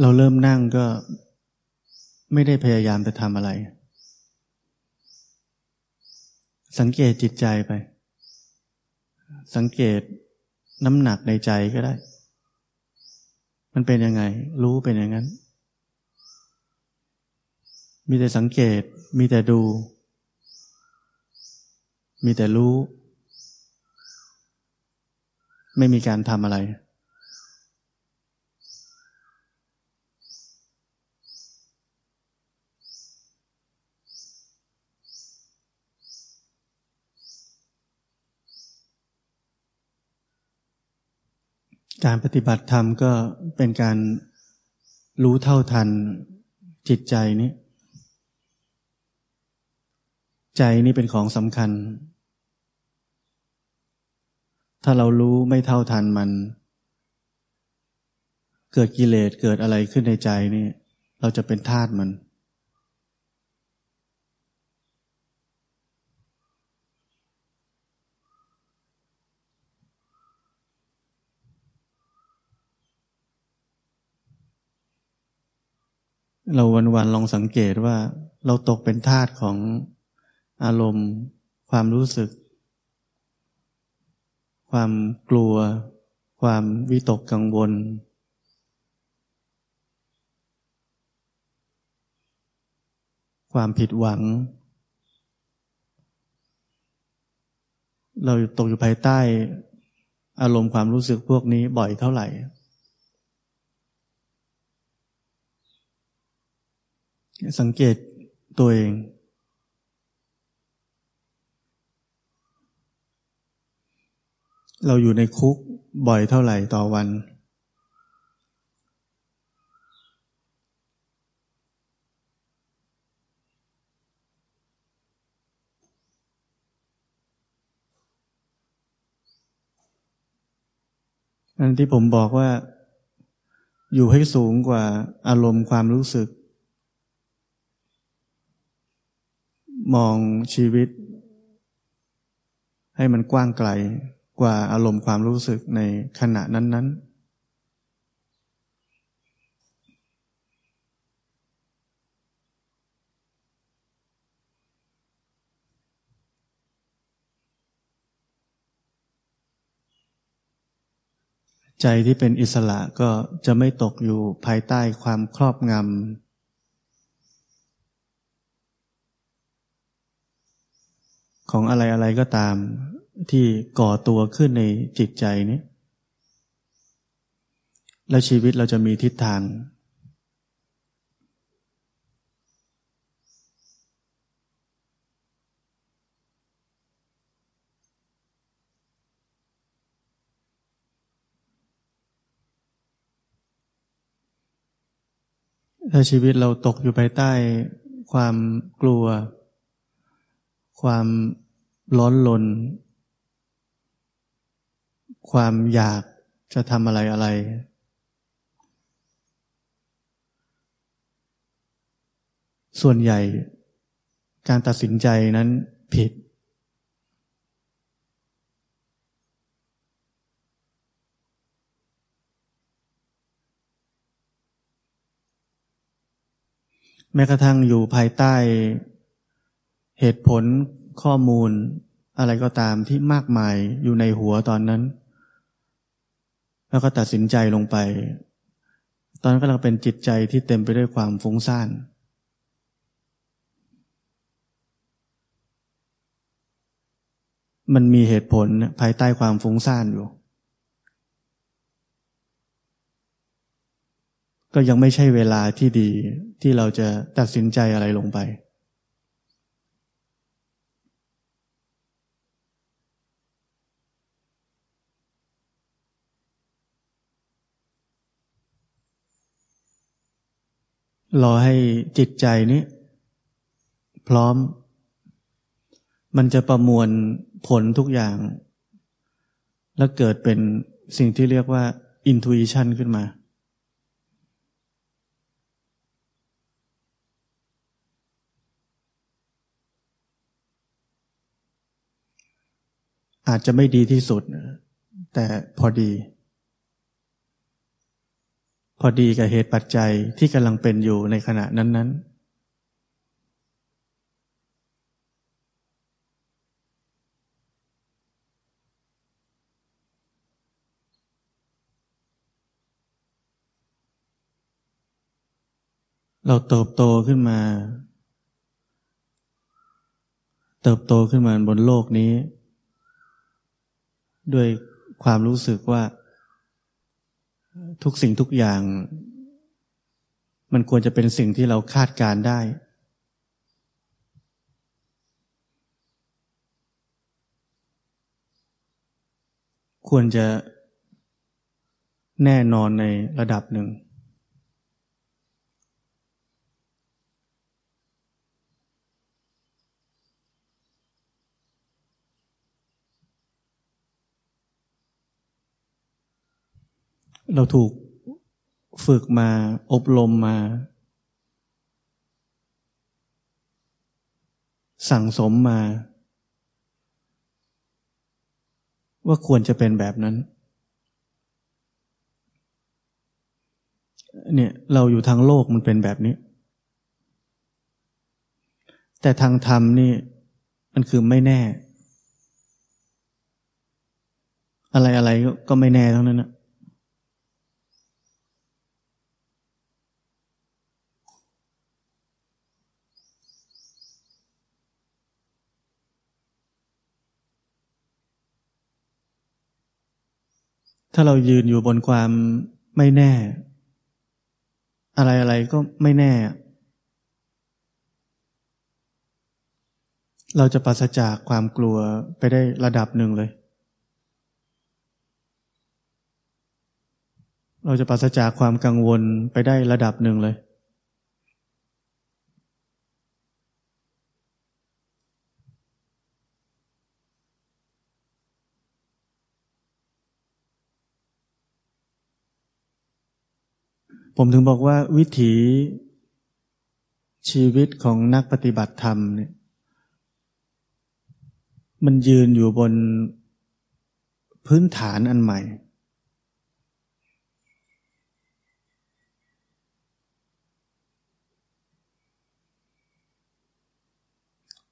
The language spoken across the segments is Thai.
เราเริ่มนั่งก็ไม่ได้พยายามจะทำอะไร สังเกตจิตใจไป สังเกตน้ำหนักในใจก็ได้ มันเป็นยังไง รู้เป็นอย่างนั้น มีแต่สังเกต มีแต่ดู มีแต่รู้ ไม่มีการทำอะไร การปฏิบัติธรรมก็เป็นการรู้เท่าทันจิตใจนี้ ใจนี่เป็นของสำคัญ ถ้าเรารู้ไม่เท่าทันมัน เกิดกิเลสเกิดอะไรขึ้นในใจนี่ เราจะเป็นทาสมัน เราวันๆลองสังเกตว่าเราตกเป็นทาสของอารมณ์ ความรู้สึก ความกลัว ความวิตกกังวล ความผิดหวัง เราตกอยู่ภายใต้อารมณ์ความรู้สึกพวกนี้บ่อยเท่าไหร่ สังเกตตัวเอง เราอยู่ในคุกบ่อยเท่าไหร่ต่อวัน อันที่ผมบอกว่า อยู่ให้สูงกว่าอารมณ์ความรู้สึก มองชีวิต ให้มันกว้างไกลกว่าอารมณ์ความรู้สึกในขณะนั้น ๆใจที่เป็นอิสระก็จะไม่ตกอยู่ภายใต้ความครอบง ของอะไรอะไรก็ตามที่ก่อตัวขึ้นในจิตใจนี้แล้วชีวิตเราจะมีทิศทาง ถ้าชีวิตเราตกอยู่ภายใต้ความกลัว ความร้อนลน ความอยากจะทำอะไรอะไร ส่วนใหญ่การตัดสินใจนั้นผิด แม้กระทั่งอยู่ภายใต้ เหตุผลข้อมูลอะไรก็ตามที่มากมายอยู่ในหัวตอนนั้น แล้วก็ตัดสินใจลงไป ตอนนั้นก็เราเป็นจิตใจที่เต็มไปด้วยความฟุ้งซ่านมันมีเหตุผลภายใต้ความฟุ้งซ่านอยู่ ก็ยังไม่ใช่เวลาที่ดีที่เราจะตัดสินใจอะไรลงไป รอให้จิตใจนี้ พร้อม มันจะประมวลผลทุกอย่าง แล้วเกิดเป็นสิ่งที่เรียกว่า intuition ขึ้นมา อาจจะไม่ดีที่สุด แต่พอดี อดีกับเหตุปัจจัยที่กำลังเป็นอยู่ในขณะนั้น ๆเราเติบโตขึ้นมา เติบโตขึ้นมาบนโลกนี้ ด้วยความรู้สึกว่า ทุกสิ่งทุกอย่าง มันควรจะเป็นสิ่งที่เราคาดการได้ ควรจะแน่นอนในระดับหนึ่ง เราถูกฝึกมาอบรมมา สั่งสมมา ว่าควรจะเป็นแบบนั้น เนี่ยเราอยู่ทางโลกมันเป็นแบบนี้ แต่ทางธรรมนี่มันคือไม่แน่ อะไรอะไรก็ไม่แน่ทั้งนั้นนะ ถ้าเรายืนอยู่บนความไม่แน่ อะไรอะไรก็ไม่แน่ เราจะปราศจากความกลัวไปได้ระดับหนึ่งเลย เราจะปราศจากความกังวลไปได้ระดับหนึ่งเลย ผมถึงบอกว่าวิถีชีวิตของนักปฏิบัติธรรมเนี่ย มันยืนอยู่บนพื้นฐานอันใหม่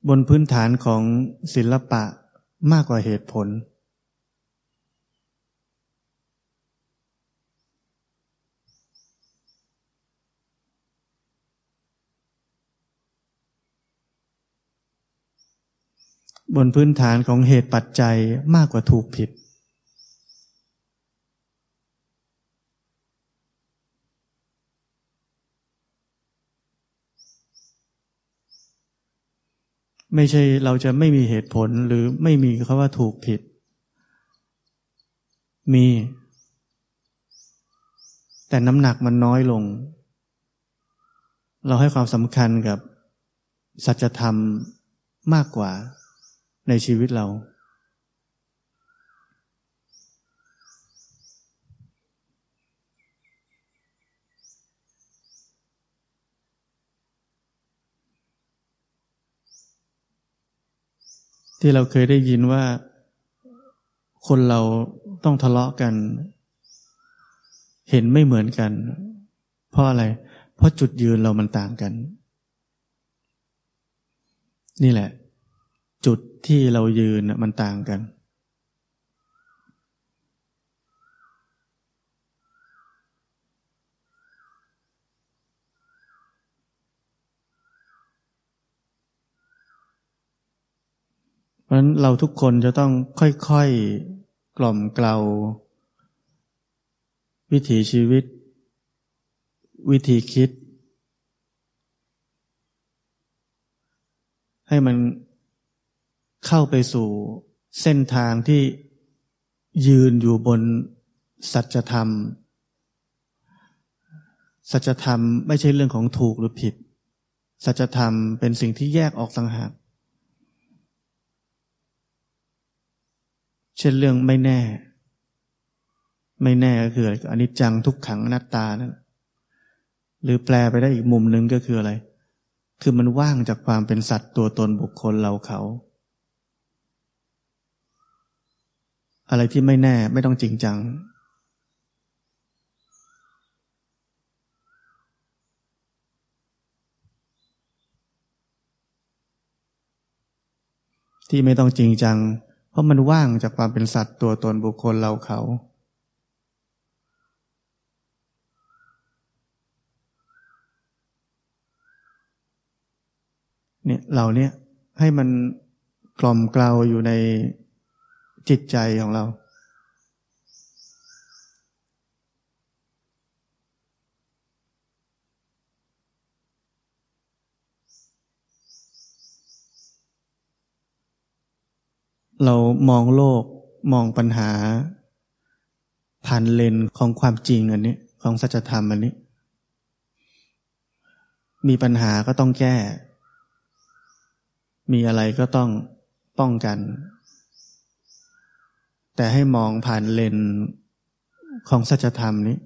บนพื้นฐานของศิลปะมากกว่าเหตุผล บนพื้นฐานของเหตุปัจจัยมากกว่าถูกผิด ไม่ใช่เราจะไม่มีเหตุผลหรือไม่มีคาว่าถูกผิด มี แต่น้ำหนักมันน้อยลง เราให้ความสำคัญกับสัจธรรมมากกว่า ในชีวิตเรา ที่เราเคยได้ยินว่า คนเราต้องทะเลาะกัน เห็นไม่เหมือนกัน เพราะอะไร เพราะจุดยืนเรามันต่างกัน นี่แหละ จุด ที่เรายืนมันต่างกัน เพราะฉะนั้นเราทุกคนจะต้องค่อยๆกล่อมเกลาวิถีชีวิต วิธีคิด ให้มัน เข้าไปสู่เส้นทางที่ยืนอยู่บนสัจธรรม สัจธรรมไม่ใช่เรื่องของถูกหรือผิด สัจธรรมเป็นสิ่งที่แยกออกต่างหาก เช่นเรื่องไม่แน่ ไม่แน่ก็คืออนิจจังทุกขังอนัตตานั่นหรือแปลไปได้อีกมุมหนึ่งก็คืออะไร คือมันว่างจากความเป็นสัตว์ตัวตนบุคคลเราเขา อะไรที่ไม่แน่ไม่ต้องจริงจัง ที่ไม่ต้องจริงจัง เพราะมันว่างจากความเป็นสัตว์ตัวตนบุคคลเราเขาเนี่ยเราเนี่ยให้มันกล่อมกลาวอยู่ใน จิตใจของเรา เรามองโลกมองปัญหา ผ่านเลนของความจริงอันนี้ ของสัจธรรมอันนี้ มีปัญหาก็ต้องแก้ มีอะไรก็ต้องป้องกัน แต่ให้มองผ่านเลนของสัจธรรมนี้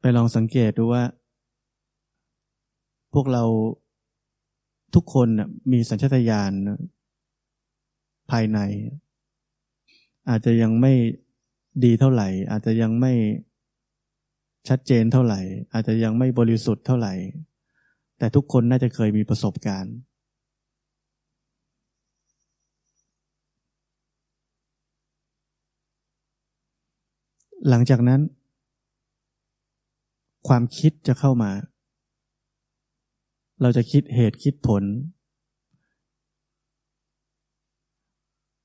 ไปลองสังเกตดูว่า พวกเราทุกคนมีสัญชาตญาณ ภายใน อาจจะยังไม่ดีเท่าไหร่ อาจจะยังไม่ชัดเจนเท่าไหร่ อาจจะยังไม่บริสุทธิ์เท่าไหร่ แต่ทุกคนน่าจะเคยมีประสบการณ์ หลังจากนั้น ความคิดจะเข้ามา เราจะคิดเหตุคิดผล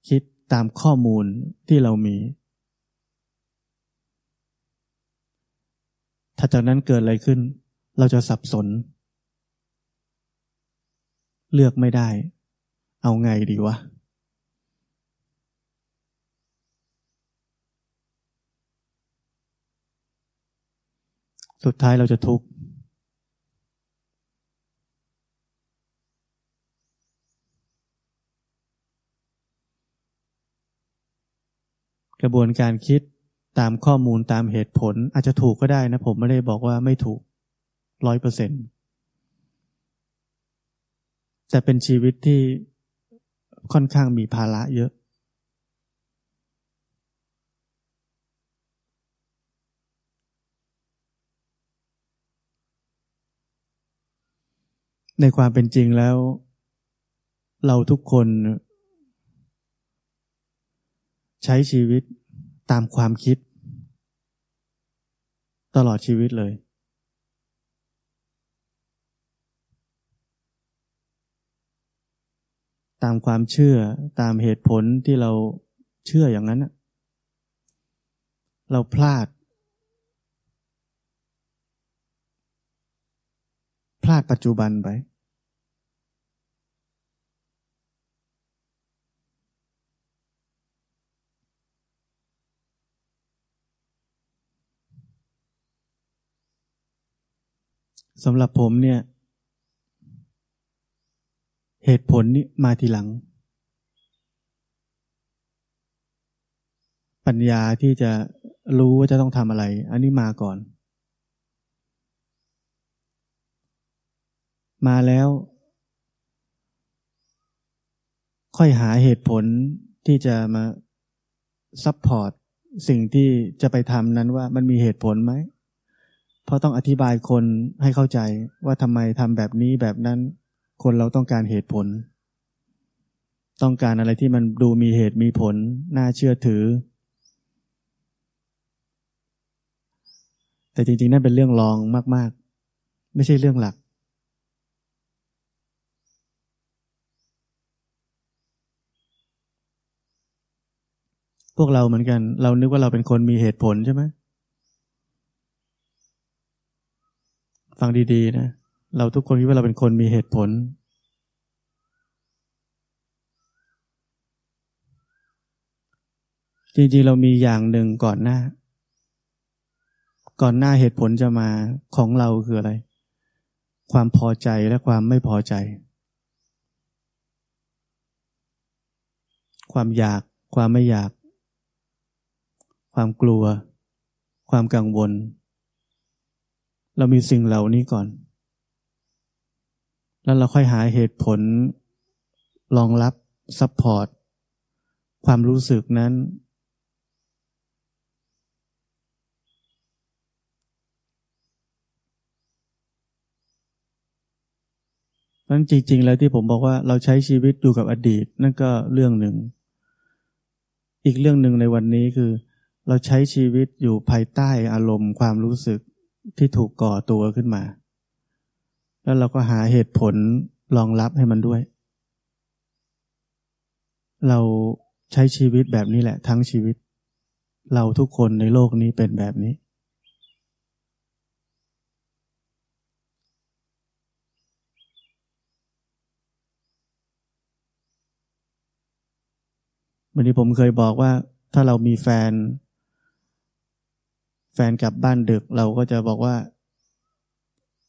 คิดตามข้อมูลที่เรามี ถ้าจากนั้นเกิดอะไรขึ้น เราจะสับสน เลือกไม่ได้ เอาไงดีวะ สุดท้ายเราจะทุกข์ กระบวนการคิดตามข้อมูลตามเหตุผล อาจจะถูกก็ได้นะ ผมไม่ได้บอกว่าไม่ถูกร้อยเปอร์เซ็นต์แต่เป็นชีวิตที่ค่อนข้างมีภาระเยอะ ในความเป็นจริงแล้ว เราทุกคน ใช้ชีวิตตามความคิด ตลอดชีวิตเลย ตามความเชื่อตามเหตุผลที่เราเชื่ออย่างนั้น เราพลาด พลาดปัจจุบันไป สำหรับผมเนี่ย เหตุผลนี้มาทีหลัง ปัญญาที่จะรู้ว่าจะต้องทำอะไร อันนี้มาก่อน มาแล้ว ค่อยหาเหตุผลที่จะมา support สิ่งที่จะไปทำนั้นว่ามันมีเหตุผลไหม เพราะต้องอธิบายคนให้เข้าใจว่าทำไมทำแบบนี้แบบนั้น คนเราต้องการเหตุผล ต้องการอะไรที่มันดูมีเหตุมีผล น่าเชื่อถือ แต่จริงๆนั่นเป็นเรื่องรองมาก ๆ ไม่ใช่เรื่องหลักพวกเราเหมือนกัน เรานึกว่าเราเป็นคนมีเหตุผลใช่ไหม ฟังดีๆนะ เราทุกคนคิดว่าเราเป็นคนมีเหตุผล จริงๆ เรามีอย่างหนึ่งก่อนหน้า ก่อนหน้าเหตุผลจะมาของเราคืออะไร ความพอใจและความไม่พอใจ ความอยาก ความไม่อยาก ความกลัว ความกังวล เรามีสิ่งเหล่านี้ก่อน แล้วเราค่อยหาเหตุผลรองรับ support ความรู้สึกนั้น นั้นจริง ๆ แล้วที่ผมบอกว่าเราใช้ชีวิตอยู่กับอดีต นั่นก็เรื่องหนึ่ง อีกเรื่องหนึ่งในวันนี้คือ เราใช้ชีวิตอยู่ภายใต้อารมณ์ความรู้สึก ที่ถูกก่อตัวขึ้นมา แล้วเราก็หาเหตุผลรองรับให้มันด้วย เราใช้ชีวิตแบบนี้แหละ ทั้งชีวิต เราทุกคนในโลกนี้เป็นแบบนี้ วันนี้ผมเคยบอกว่าถ้าเรามีแฟน แฟนกลับบ้านดึกเราก็จะบอกว่า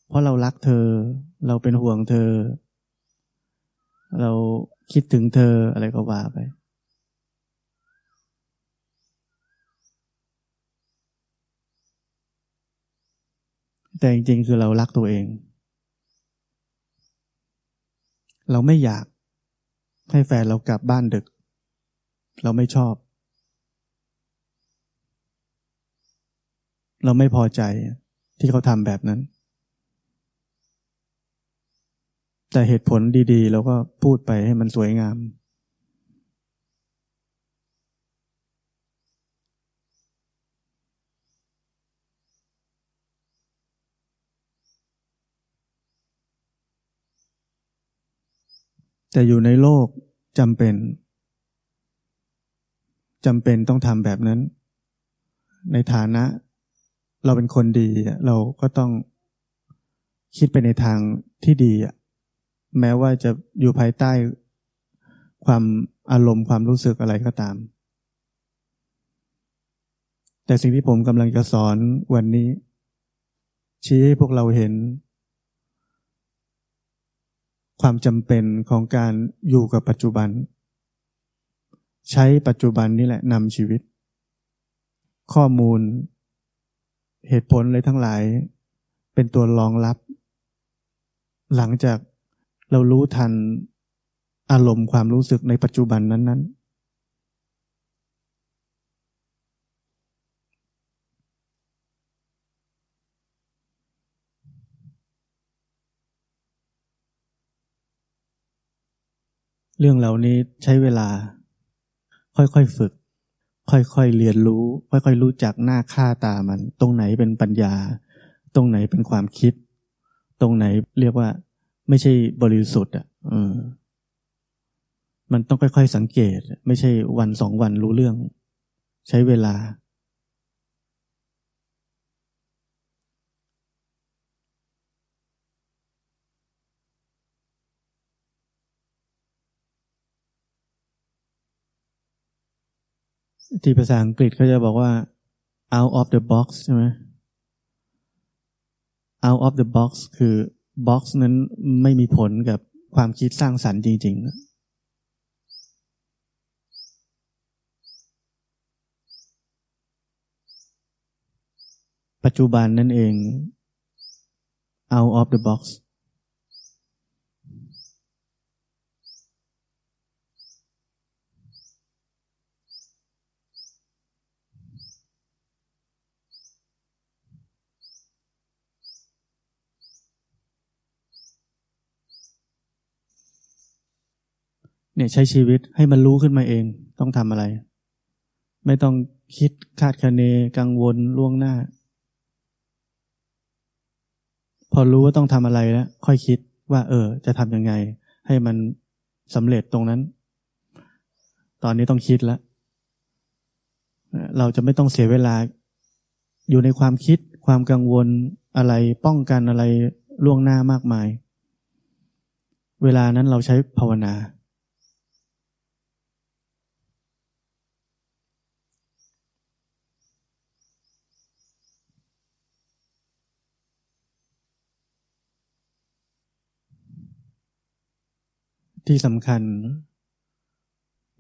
เพราะเรารักเธอ เราเป็นห่วงเธอ เราคิดถึงเธออะไรก็ว่าไป แต่จริงๆคือเรารักตัวเอง เราไม่อยากให้แฟนเรากลับบ้านดึก เราไม่ชอบ เราไม่พอใจที่เขาทำแบบนั้น แต่เหตุผลดีๆ เราก็พูดไปให้มันสวยงาม แต่อยู่ในโลกจำเป็นจำเป็นต้องทำแบบนั้น ในฐานะ เราเป็นคนดี เราก็ต้องคิดไปในทางที่ดีแม้ว่าจะอยู่ภายใต้ความอารมณ์ความรู้สึกอะไรก็ตาม แต่สิ่งที่ผมกำลังจะสอนวันนี้ ชี้ให้พวกเราเห็น ความจำเป็นของการอยู่กับปัจจุบัน ใช้ปัจจุบันนี่แหละนำชีวิต ข้อมูล เหตุผลเลยทั้งหลาย เป็นตัวรองรับ หลังจากเรารู้ทันอารมณ์ความรู้สึกในปัจจุบันนั้น ๆเรื่องเหล่านี้ใช้เวลา ค่อยๆฝึก ค่อยๆเรียนรู้ ค่อยๆรู้จักหน้าค่าตามัน ตรงไหนเป็นปัญญา ตรงไหนเป็นความคิด ตรงไหนเรียกว่า ไม่ใช่บริสุทธิ์อะมันต้องค่อยๆสังเกต ไม่ใช่วันสองวันรู้เรื่อง ใช้เวลา ที่ภาษาอังกฤษเขาจะบอกว่า out of the box ใช่ไหม out of the box คือ box นั้นไม่มีผลกับความคิดสร้างสรรค์จริง ๆปัจจุบันนั่นเอง out of the box เนี่ยใช้ชีวิตให้มันรู้ขึ้นมาเอง ต้องทำอะไร ไม่ต้องคิดคาดคะเนกังวลล่วงหน้า พอรู้ว่าต้องทำอะไรแล้ว ค่อยคิดว่า เออ จะทำยังไง ให้มันสำเร็จตรงนั้น ตอนนี้ต้องคิดแล้วเราจะไม่ต้องเสียเวลา อยู่ในความคิดความกังวลอะไรป้องกันอะไรล่วงหน้ามากมาย เวลานั้นเราใช้ภาวนา ที่สำคัญ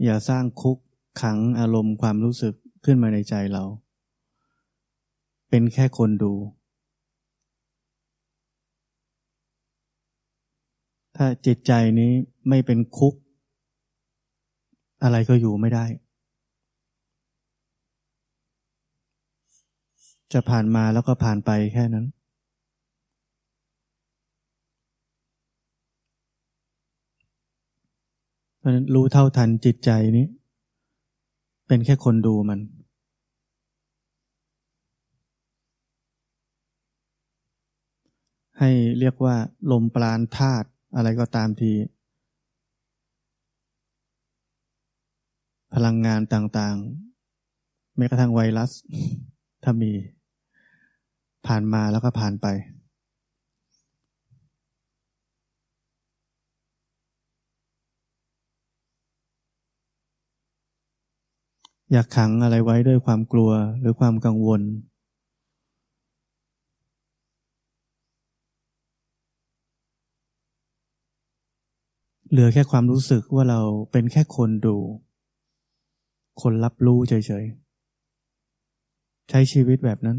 อย่าสร้างคุกขังอารมณ์ความรู้สึกขึ้นมาในใจเรา เป็นแค่คนดู ถ้าจิตใจนี้ไม่เป็นคุก อะไรก็อยู่ไม่ได้ จะผ่านมาแล้วก็ผ่านไปแค่นั้น เพราะนั้นรู้เท่าทันจิตใจนี้ เป็นแค่คนดูมัน ให้เรียกว่า ลมปราณธาตุอะไรก็ตามที พลังงานต่างๆ แม้กระทั่งไวรัส ถ้ามีผ่านมาแล้วก็ผ่านไป อยากขังอะไรไว้ด้วยความกลัวหรือความกังวล เหลือแค่ความรู้สึกว่าเราเป็นแค่คนดู คนรับรู้เฉยๆ ใช้ชีวิตแบบนั้น